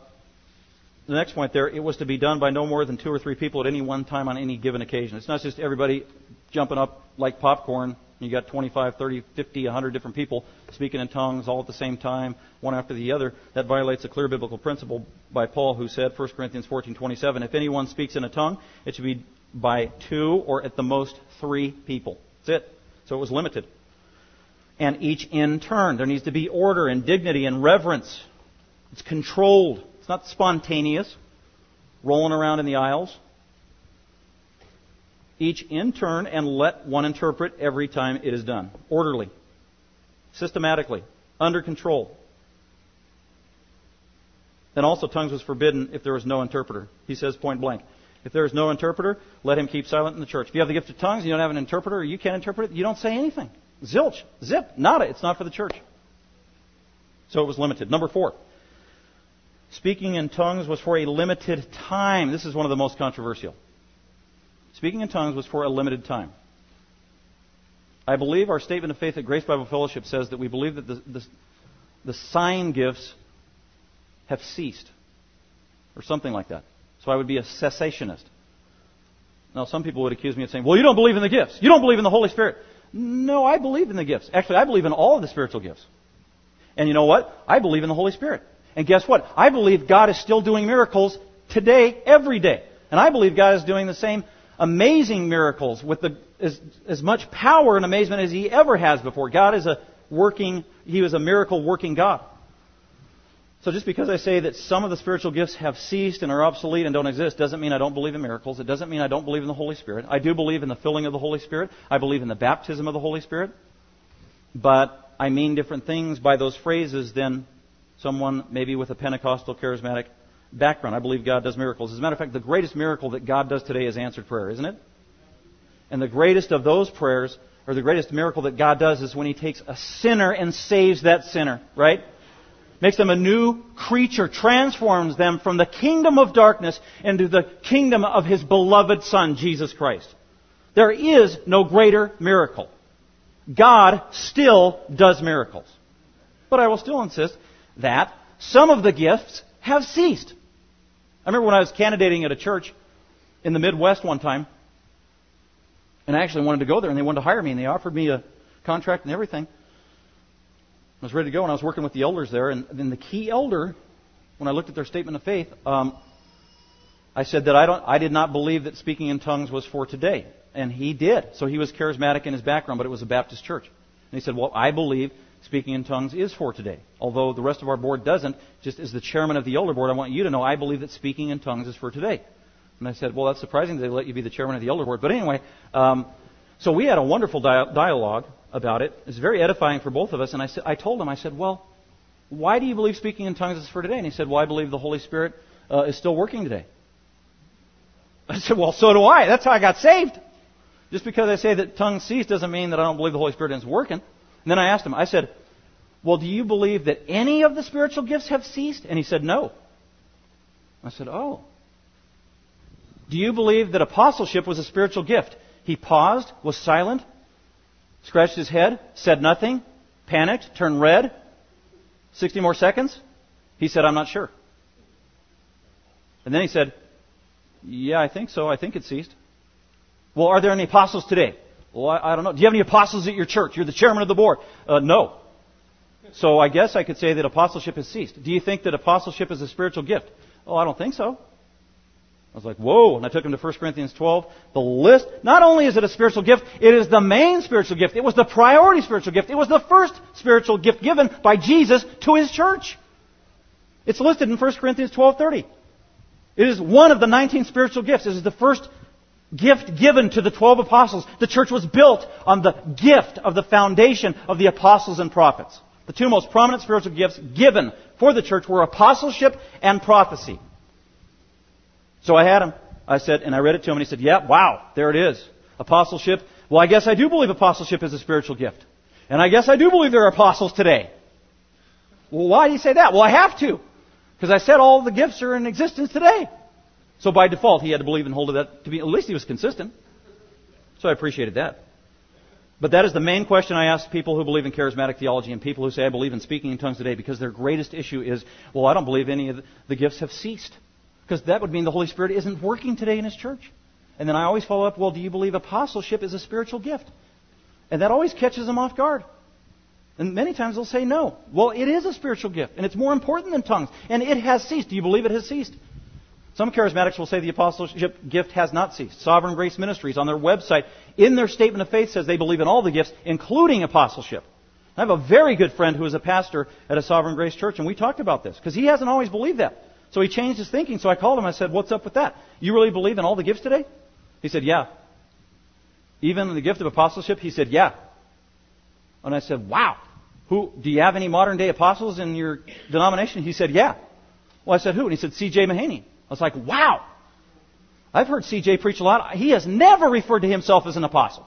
the next point there, it was to be done by no more than two or three people at any one time on any given occasion. It's not just everybody jumping up like popcorn. You got 25, 30, 50, 100 different people speaking in tongues all at the same time, one after the other. That violates a clear biblical principle by Paul, who said, 1 Corinthians 14:27, if anyone speaks in a tongue, it should be by two or at the most three people. That's it. So it was limited and each in turn. There needs to be order and dignity and reverence. It's controlled. It's not spontaneous, rolling around in the aisles. Each in turn and let one interpret every time it is done. Orderly, systematically, under control. And also, tongues was forbidden if there was no interpreter. He says point blank. If there is no interpreter, let him keep silent in the church. If you have the gift of tongues you don't have an interpreter or you can't interpret it, you don't say anything. Zilch, zip, nada. It's not for the church. So it was limited. Number four. Speaking in tongues was for a limited time. This is one of the most controversial. Speaking in tongues was for a limited time. I believe our statement of faith at Grace Bible Fellowship says that we believe that the, the, the sign gifts have ceased, or something like that. So I would be a cessationist. Now, some people would accuse me of saying, well, you don't believe in the gifts. You don't believe in the Holy Spirit. No, I believe in the gifts. Actually, I believe in all of the spiritual gifts. And you know what? I believe in the Holy Spirit. And guess what? I believe God is still doing miracles today, every day. And I believe God is doing the same amazing miracles with the, as, as much power and amazement as He ever has before. God is a working, He was a miracle working God. So just because I say that some of the spiritual gifts have ceased and are obsolete and don't exist doesn't mean I don't believe in miracles. It doesn't mean I don't believe in the Holy Spirit. I do believe in the filling of the Holy Spirit. I believe in the baptism of the Holy Spirit. But I mean different things by those phrases than someone maybe with a Pentecostal charismatic background. I believe God does miracles. As a matter of fact, the greatest miracle that God does today is answered prayer, isn't it? And the greatest of those prayers, or the greatest miracle that God does, is when He takes a sinner and saves that sinner, right? Makes them a new creature, transforms them from the kingdom of darkness into the kingdom of his beloved Son, Jesus Christ. There is no greater miracle. God still does miracles. But I will still insist that some of the gifts have ceased. I remember when I was candidating at a church in the Midwest one time, and I actually wanted to go there, and they wanted to hire me, and they offered me a contract and everything. I was ready to go, and I was working with the elders there. And then the key elder, when I looked at their statement of faith, um, I said that I don't, I did not believe that speaking in tongues was for today, and he did. So he was charismatic in his background, but it was a Baptist church. And he said, "Well, I believe speaking in tongues is for today, although the rest of our board doesn't. Just as the chairman of the elder board, I want you to know I believe that speaking in tongues is for today." And I said, "Well, that's surprising that they let you be the chairman of the elder board." But anyway, um, so we had a wonderful dialogue about it. It's very edifying for both of us. And I, said, I told him, I said, well, why do you believe speaking in tongues is for today? And he said, well, I believe the Holy Spirit uh, is still working today. I said, well, so do I. That's how I got saved. Just because I say that tongues cease doesn't mean that I don't believe the Holy Spirit is working. And then I asked him, I said, well, do you believe that any of the spiritual gifts have ceased? And he said, no. I said, oh. Do you believe that apostleship was a spiritual gift? He paused, was silent, scratched his head, said nothing, panicked, turned red. 60 more seconds? He said, I'm not sure. And then he said, Yeah, I think so. I think it ceased. Well, are there any apostles today? Well, I, I don't know. Do you have any apostles at your church? You're the chairman of the board. Uh, no. So I guess I could say that apostleship has ceased. Do you think that apostleship is a spiritual gift? Oh, I don't think so. I was like, whoa. And I took him to 1 Corinthians 12. The list, not only is it a spiritual gift, it is the main spiritual gift. It was the priority spiritual gift. It was the first spiritual gift given by Jesus to his church. It's listed in 1 Corinthians 12:30. It is one of the 19 spiritual gifts. It is the first gift given to the 12 apostles. The church was built on the gift of the foundation of the apostles and prophets. The two most prominent spiritual gifts given for the church were apostleship and prophecy. So I had him. I said, and I read it to him, and he said, Yeah, wow, there it is. Apostleship. Well, I guess I do believe apostleship is a spiritual gift. And I guess I do believe there are apostles today. Well, why do you say that? Well, I have to. Because I said all the gifts are in existence today. So by default, he had to believe and hold of that to be, at least he was consistent. So I appreciated that. But that is the main question I ask people who believe in charismatic theology and people who say I believe in speaking in tongues today because their greatest issue is, well, I don't believe any of the gifts have ceased. Because that would mean the Holy Spirit isn't working today in His church. And then I always follow up, well, do you believe apostleship is a spiritual gift? And that always catches them off guard. And many times they'll say no. Well, it is a spiritual gift, and it's more important than tongues. And it has ceased. Do you believe it has ceased? Some charismatics will say the apostleship gift has not ceased. Sovereign Grace Ministries on their website, in their statement of faith, says they believe in all the gifts, including apostleship. I have a very good friend who is a pastor at a Sovereign Grace church, and we talked about this because he hasn't always believed that. So he changed his thinking. So I called him. I said, "What's up with that? You really believe in all the gifts today?" He said, "Yeah." Even the gift of apostleship? He said, "Yeah." And I said, "Wow." Who do you have any modern day apostles in your denomination? He said, "Yeah." Well, I said, "Who?" And he said, C.J. Mahaney. I was like, wow. I've heard CJ preach a lot. He has never referred to himself as an apostle.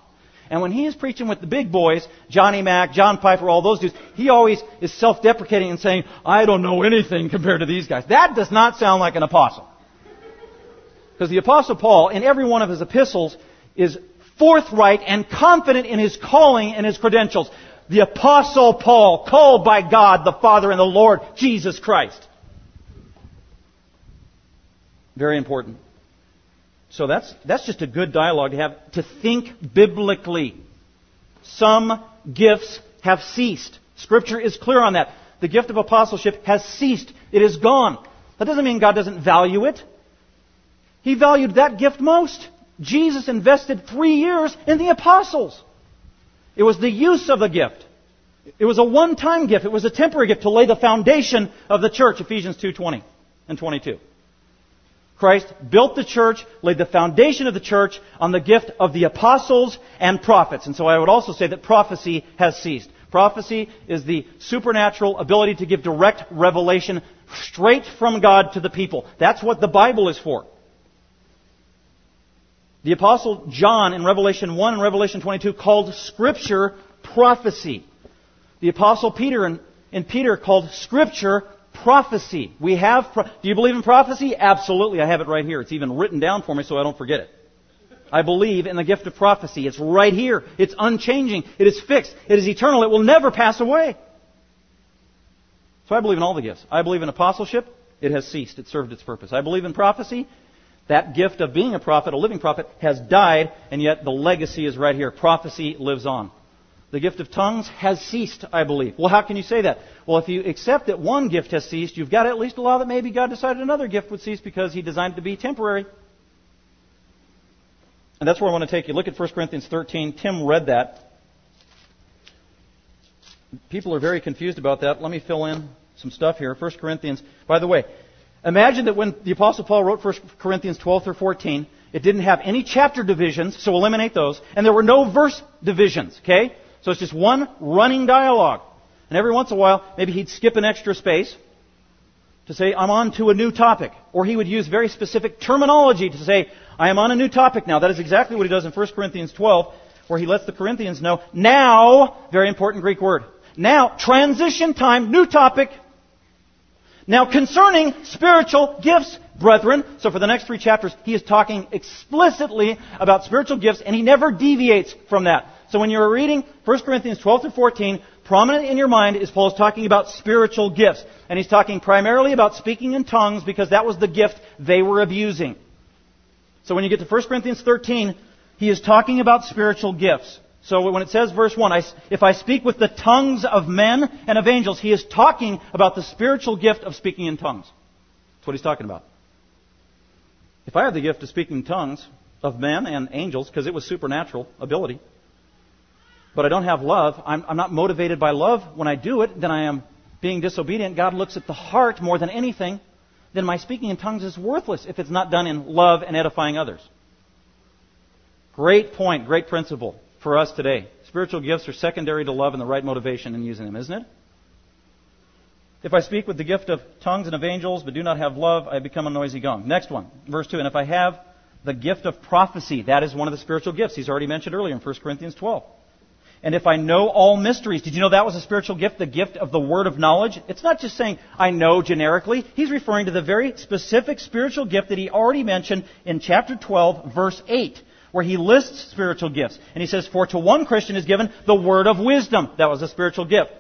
And when he is preaching with the big boys, Johnny Mac, John Piper, all those dudes, he always is self-deprecating and saying, I don't know anything compared to these guys. That does not sound like an apostle. Because the apostle Paul, in every one of his epistles, is forthright and confident in his calling and his credentials. The apostle Paul, called by God the Father and the Lord Jesus Christ. Very important. So that's, that's just a good dialogue to have, to think biblically. Some gifts have ceased. Scripture is clear on that. The gift of apostleship has ceased. It is gone. That doesn't mean God doesn't value it. He valued that gift most. Jesus invested three years in the apostles. It was the use of the gift. It was a one-time gift. It was a temporary gift to lay the foundation of the church, Ephesians 2.20 and 22. Christ built the church, laid the foundation of the church on the gift of the apostles and prophets. And so I would also say that prophecy has ceased. Prophecy is the supernatural ability to give direct revelation straight from God to the people. That's what the Bible is for. The apostle John in Revelation 1 and Revelation 22 called scripture prophecy. The apostle Peter in, in Peter called scripture prophecy. We have, do you believe in prophecy? Absolutely. I have it right here. It's even written down for me so I don't forget it. I believe in the gift of prophecy. It's right here. It's unchanging. It is fixed. It is eternal. It will never pass away. So I believe in all the gifts. I believe in apostleship. It has ceased. It served its purpose. I believe in prophecy. That gift of being a prophet, a living prophet, has died, and yet the legacy is right here. Prophecy lives on. The gift of tongues has ceased, I believe. Well, how can you say that? Well, if you accept that one gift has ceased, you've got to at least allow that maybe God decided another gift would cease because He designed it to be temporary. And that's where I want to take you. Look at 1 Corinthians 13. Tim read that. People are very confused about that. Let me fill in some stuff here. 1 Corinthians. By the way, imagine that when the Apostle Paul wrote 1 Corinthians 12 through 14, it didn't have any chapter divisions, so eliminate those, and there were no verse divisions, okay? So it's just one running dialogue. And every once in a while, maybe he'd skip an extra space to say, I'm on to a new topic. Or he would use very specific terminology to say, I am on a new topic now. That is exactly what he does in 1 Corinthians 12, where he lets the Corinthians know, now, very important Greek word, now, transition time, new topic. Now, concerning spiritual gifts, brethren, so for the next three chapters, he is talking explicitly about spiritual gifts, and he never deviates from that. So when you're reading 1 Corinthians 12 through 14, prominent in your mind is Paul's talking about spiritual gifts. And he's talking primarily about speaking in tongues because that was the gift they were abusing. So when you get to 1 Corinthians 13, he is talking about spiritual gifts. So when it says verse 1, if I speak with the tongues of men and of angels, he is talking about the spiritual gift of speaking in tongues. That's what he's talking about. If I have the gift of speaking in tongues of men and angels, because it was supernatural ability, but I don't have love, I'm, I'm not motivated by love when I do it, then I am being disobedient. God looks at the heart more than anything. Then my speaking in tongues is worthless if it's not done in love and edifying others. Great point, great principle for us today. Spiritual gifts are secondary to love and the right motivation in using them, isn't it? If I speak with the gift of tongues and of angels, but do not have love, I become a noisy gong. Next one, verse 2. And if I have the gift of prophecy, that is one of the spiritual gifts. He's already mentioned earlier in 1 Corinthians 12. And if I know all mysteries, did you know that was a spiritual gift, the gift of the word of knowledge? It's not just saying, I know generically. He's referring to the very specific spiritual gift that he already mentioned in chapter 12, verse 8 where he lists spiritual gifts. And he says, For to one Christian is given the word of wisdom. That was a spiritual gift.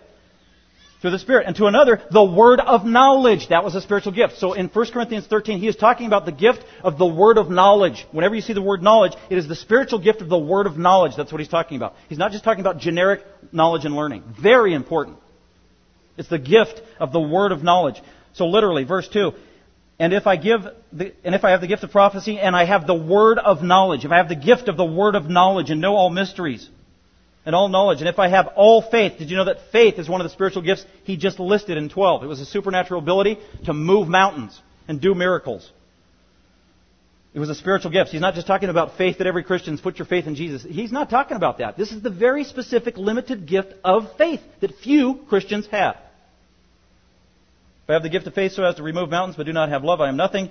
Through the Spirit. And to another, the word of knowledge. That was a spiritual gift. So in 1 Corinthians 13, he is talking about the gift of the word of knowledge. Whenever you see the word knowledge, it is the spiritual gift of the word of knowledge. That's what he's talking about. He's not just talking about generic knowledge and learning. Very important. It's the gift of the word of knowledge. So literally, verse 2, and if I give, the, and if I have the gift of prophecy and I have the word of knowledge, if I have the gift of the word of knowledge and know all mysteries and all knowledge, and if I have all faith, did you know that faith is one of the spiritual gifts he just listed in 12? It was a supernatural ability to move mountains and do miracles. It was a spiritual gift. He's not just talking about faith that every Christian's put your faith in Jesus. He's not talking about that. This is the very specific limited gift of faith that few Christians have. If I have the gift of faith so as to remove mountains but do not have love, I am nothing.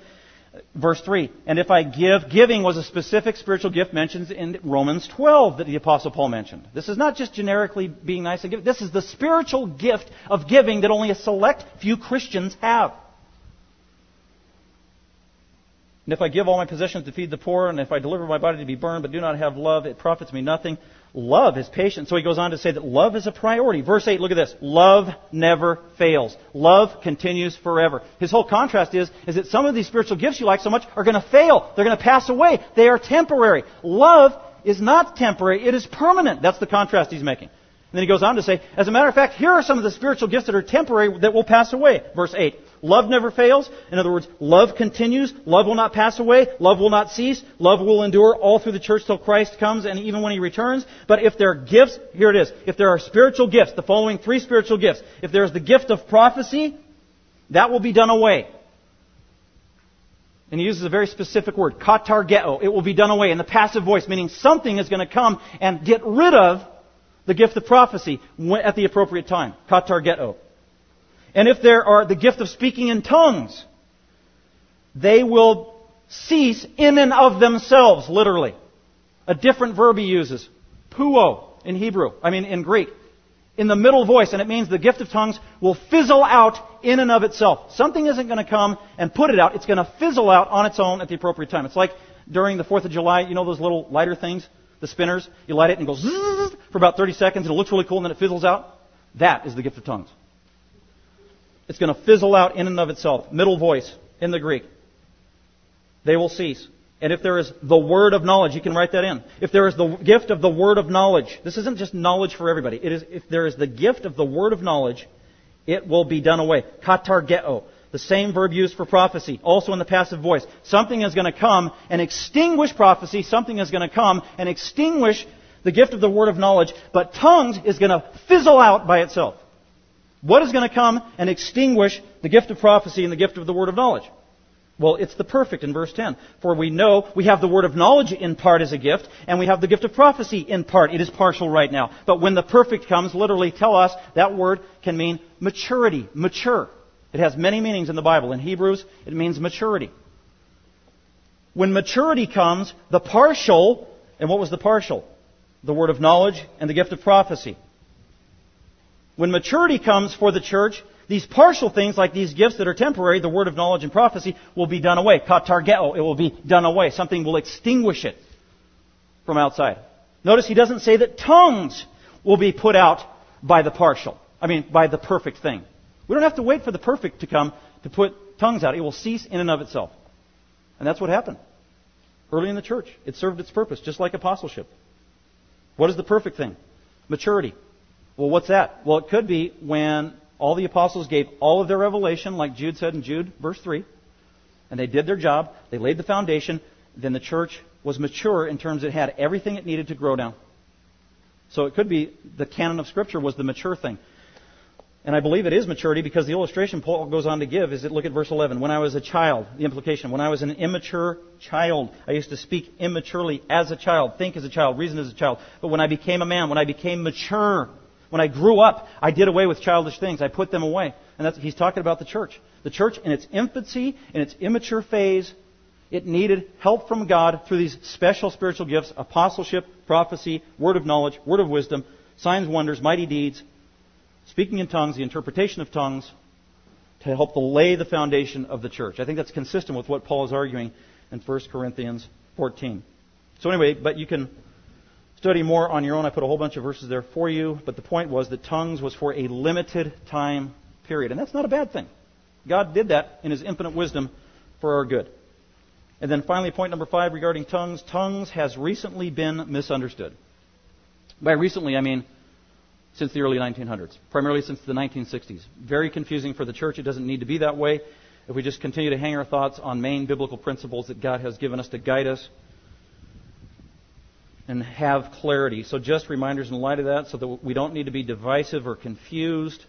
Verse 3. And if I give, giving was a specific spiritual gift mentioned in Romans 12 that the Apostle Paul mentioned. This is not just generically being nice and giving. This is the spiritual gift of giving that only a select few Christians have. And if I give all my possessions to feed the poor, and if I deliver my body to be burned, but do not have love, it profits me nothing. Love is patient. So he goes on to say that love is a priority. Verse 8, look at this. Love never fails. Love continues forever. His whole contrast is, is that some of these spiritual gifts you like so much are going to fail. They're going to pass away. They are temporary. Love is not temporary. It is permanent. That's the contrast he's making. And then he goes on to say, as a matter of fact, here are some of the spiritual gifts that are temporary that will pass away. Verse 8. Love never fails. In other words, love continues. Love will not pass away. Love will not cease. Love will endure all through the church till Christ comes and even when He returns. But if there are gifts, here it is. If there are spiritual gifts, the following three spiritual gifts. If there is the gift of prophecy, that will be done away. And he uses a very specific word, katargeo. It will be done away in the passive voice, meaning something is going to come and get rid of the gift of prophecy at the appropriate time. Katargeo. And if there are the gift of speaking in tongues, they will cease in and of themselves, literally. A different verb he uses. Pauo in Hebrew, I mean in Greek. In the middle voice, and it means the gift of tongues will fizzle out in and of itself. Something isn't going to come and put it out. It's going to fizzle out on its own at the appropriate time. It's like during the 4th of July, you know those little lighter things? The spinners? You light it and it goes for about 30 seconds and it looks really cool and then it fizzles out. That is the gift of tongues. It's going to fizzle out in and of itself. Middle voice in the Greek. They will cease. And if there is the word of knowledge, you can write that in. If there is the gift of the word of knowledge, this isn't just knowledge for everybody. It is, if there is the gift of the word of knowledge, it will be done away. Katargeo. The same verb used for prophecy, also in the passive voice. Something is going to come and extinguish prophecy. Something is going to come and extinguish the gift of the word of knowledge. But tongues is going to fizzle out by itself. What is going to come and extinguish the gift of prophecy and the gift of the word of knowledge? Well, it's the perfect in verse 10. For we know we have the word of knowledge in part as a gift, and we have the gift of prophecy in part. It is partial right now. But when the perfect comes, literally teleios that word can mean maturity, mature. It has many meanings in the Bible. In Hebrews, it means maturity. When maturity comes, the partial, and what was the partial? The word of knowledge and the gift of prophecy. When maturity comes for the church, these partial things, like these gifts that are temporary, the word of knowledge and prophecy, will be done away. Katargeo, it will be done away. Something will extinguish it from outside. Notice he doesn't say that tongues will be put out by the partial. I mean, by the perfect thing. We don't have to wait for the perfect to come to put tongues out. It will cease in and of itself. And that's what happened. Early in the church, it served its purpose, just like apostleship. What is the perfect thing? Maturity. Well, what's that? Well, it could be when all the apostles gave all of their revelation, like Jude said in Jude, verse 3, and they did their job, they laid the foundation, then the church was mature in terms it had everything it needed to grow down. So it could be the canon of Scripture was the mature thing. And I believe it is maturity because the illustration Paul goes on to give is that look at verse 11. When I was a child, the implication, when I was an immature child, I used to speak immaturely as a child, think as a child, reason as a child. But when I became a man, when I became mature, when I grew up, I did away with childish things. I put them away. And that's, he's talking about the church. The church in its infancy, in its immature phase, it needed help from God through these special spiritual gifts, apostleship, prophecy, word of knowledge, word of wisdom, signs, wonders, mighty deeds, speaking in tongues, the interpretation of tongues, to help to lay the foundation of the church. I think that's consistent with what Paul is arguing in 1 Corinthians 14. So anyway, but you can study more on your own. I put a whole bunch of verses there for you, but the point was that tongues was for a limited time period. And that's not a bad thing. God did that in his infinite wisdom for our good. And then finally, point number five regarding tongues. Tongues has recently been misunderstood. By recently, I mean since the early 1900s, primarily since the 1960s. Very confusing for the church. It doesn't need to be that way. If we just continue to hang our thoughts on main biblical principles that God has given us to guide us and have clarity. So, just reminders in light of that so that we don't need to be divisive or confused.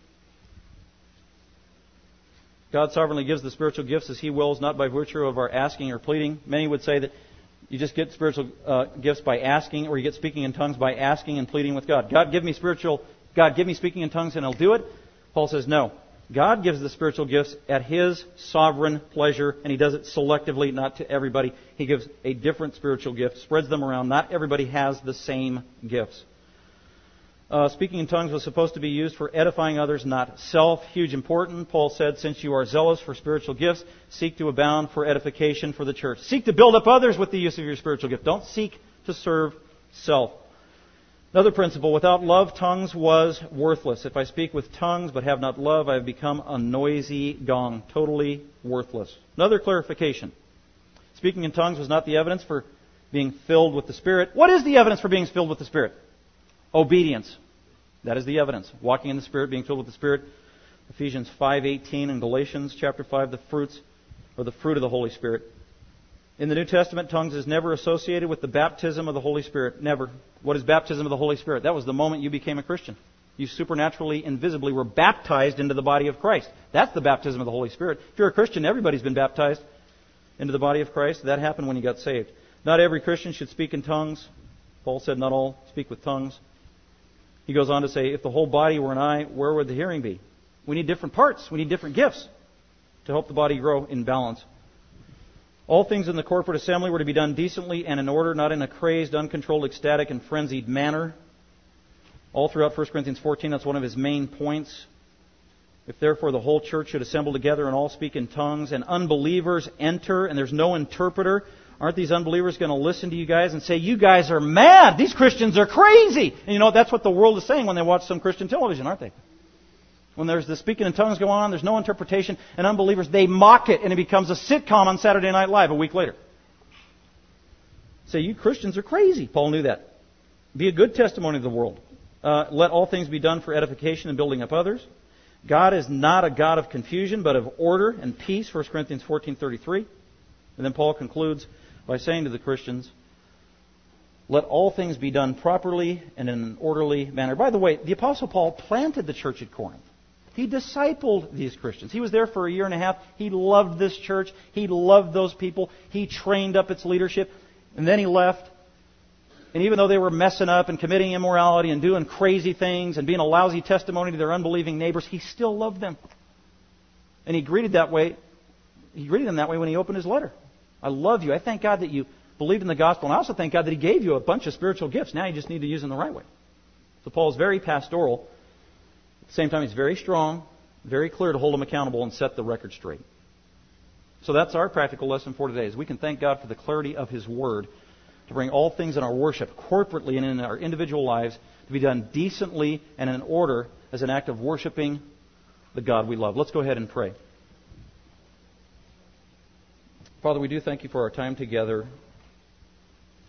God sovereignly gives the spiritual gifts as He wills, not by virtue of our asking or pleading. Many would say that you just get spiritual uh, gifts by asking, or you get speaking in tongues by asking and pleading with God. God, give me spiritual. God, give me speaking in tongues, and I'll do it. Paul says no. God gives the spiritual gifts at His sovereign pleasure, and He does it selectively, not to everybody. He gives a different spiritual gift, spreads them around. Not everybody has the same gifts. Uh, speaking in tongues was supposed to be used for edifying others, not self. Huge important. Paul said, since you are zealous for spiritual gifts, seek to abound for edification for the church. Seek to build up others with the use of your spiritual gift. Don't seek to serve self. Another principle, without love, tongues was worthless. If I speak with tongues but have not love, I have become a noisy gong. Totally worthless. Another clarification. Speaking in tongues was not the evidence for being filled with the Spirit. What is the evidence for being filled with the Spirit? Obedience. That is the evidence. Walking in the Spirit, being filled with the Spirit. Ephesians 5:18 and Galatians chapter 5 the fruits or the fruit of the Holy Spirit. In the New Testament, tongues is never associated with the baptism of the Holy Spirit. Never. What is baptism of the Holy Spirit? That was the moment you became a Christian. You supernaturally, invisibly were baptized into the body of Christ. That's the baptism of the Holy Spirit. If you're a Christian, everybody's been baptized into the body of Christ. That happened when you got saved. Not every Christian should speak in tongues. Paul said, not all speak with tongues. He goes on to say, if the whole body were an eye, where would the hearing be? We need different parts. We need different gifts to help the body grow in balance. All things in the corporate assembly were to be done decently and in order, not in a crazed, uncontrolled, ecstatic, and frenzied manner. All throughout 1 Corinthians 14, that's one of his main points. If therefore the whole church should assemble together and all speak in tongues, and unbelievers enter, and there's no interpreter, Aren't these unbelievers going to listen to you guys and say, you guys are mad? These Christians are crazy. And you know, that's what the world is saying when they watch some Christian television, aren't they? When there's the speaking in tongues going on, there's no interpretation, and unbelievers, they mock it, and it becomes a sitcom on Saturday Night Live a week later. Say, you Christians are crazy. Paul knew that. Be a good testimony to the world. Uh, let all things be done for edification and building up others. God is not a God of confusion, but of order and peace. 1 Corinthians 14:33. And then Paul concludes, by saying to the Christians, let all things be done properly and in an orderly manner. By the way, the Apostle Paul planted the church at Corinth. He discipled these Christians. He was there for a year and a half. He loved this church. He loved those people. He trained up its leadership. And then he left. And even though they were messing up and committing immorality and doing crazy things and being a lousy testimony to their unbelieving neighbors, he still loved them. And he greeted that way. He greeted them that way when he opened his letter. I love you. I thank God that you believed in the gospel. And I also thank God that He gave you a bunch of spiritual gifts. Now you just need to use them the right way. So Paul is very pastoral. Same time, he's very strong, very clear to hold them accountable and set the record straight. So that's our practical lesson for today. Is we can thank God for the clarity of His Word to bring all things in our worship, corporately and in our individual lives, to be done decently and in order as an act of worshiping the God we love. Let's go ahead and pray. Father, we do thank you for our time together.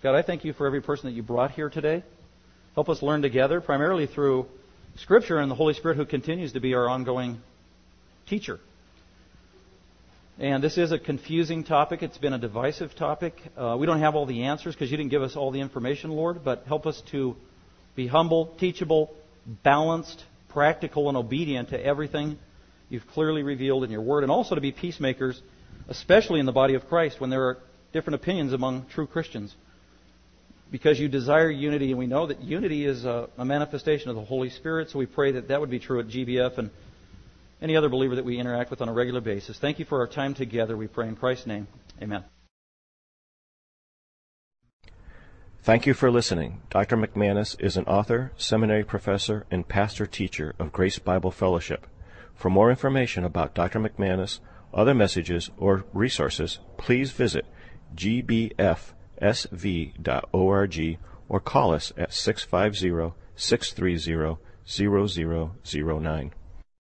God, I thank you for every person that you brought here today. Help us learn together, primarily through Scripture and the Holy Spirit who continues to be our ongoing teacher. And this is a confusing topic. It's been a divisive topic. Uh, we don't have all the answers because you didn't give us all the information, Lord, but help us to be humble, teachable, balanced, practical, and obedient to everything you've clearly revealed in your word, and also to be peacemakers, especially in the body of Christ when there are different opinions among true Christians. Because you desire unity, and we know that unity is a, a manifestation of the Holy Spirit, so we pray that that would be true at GBF and any other believer that we interact with on a regular basis. Thank you for our time together. We pray in Christ's name. Amen. Thank you for listening. Dr. McManus is an author, seminary professor, and pastor teacher of Grace Bible Fellowship. For more information about Dr. McManus, other messages, or resources, please visit gbfsv.org or call us at 650 630 0009.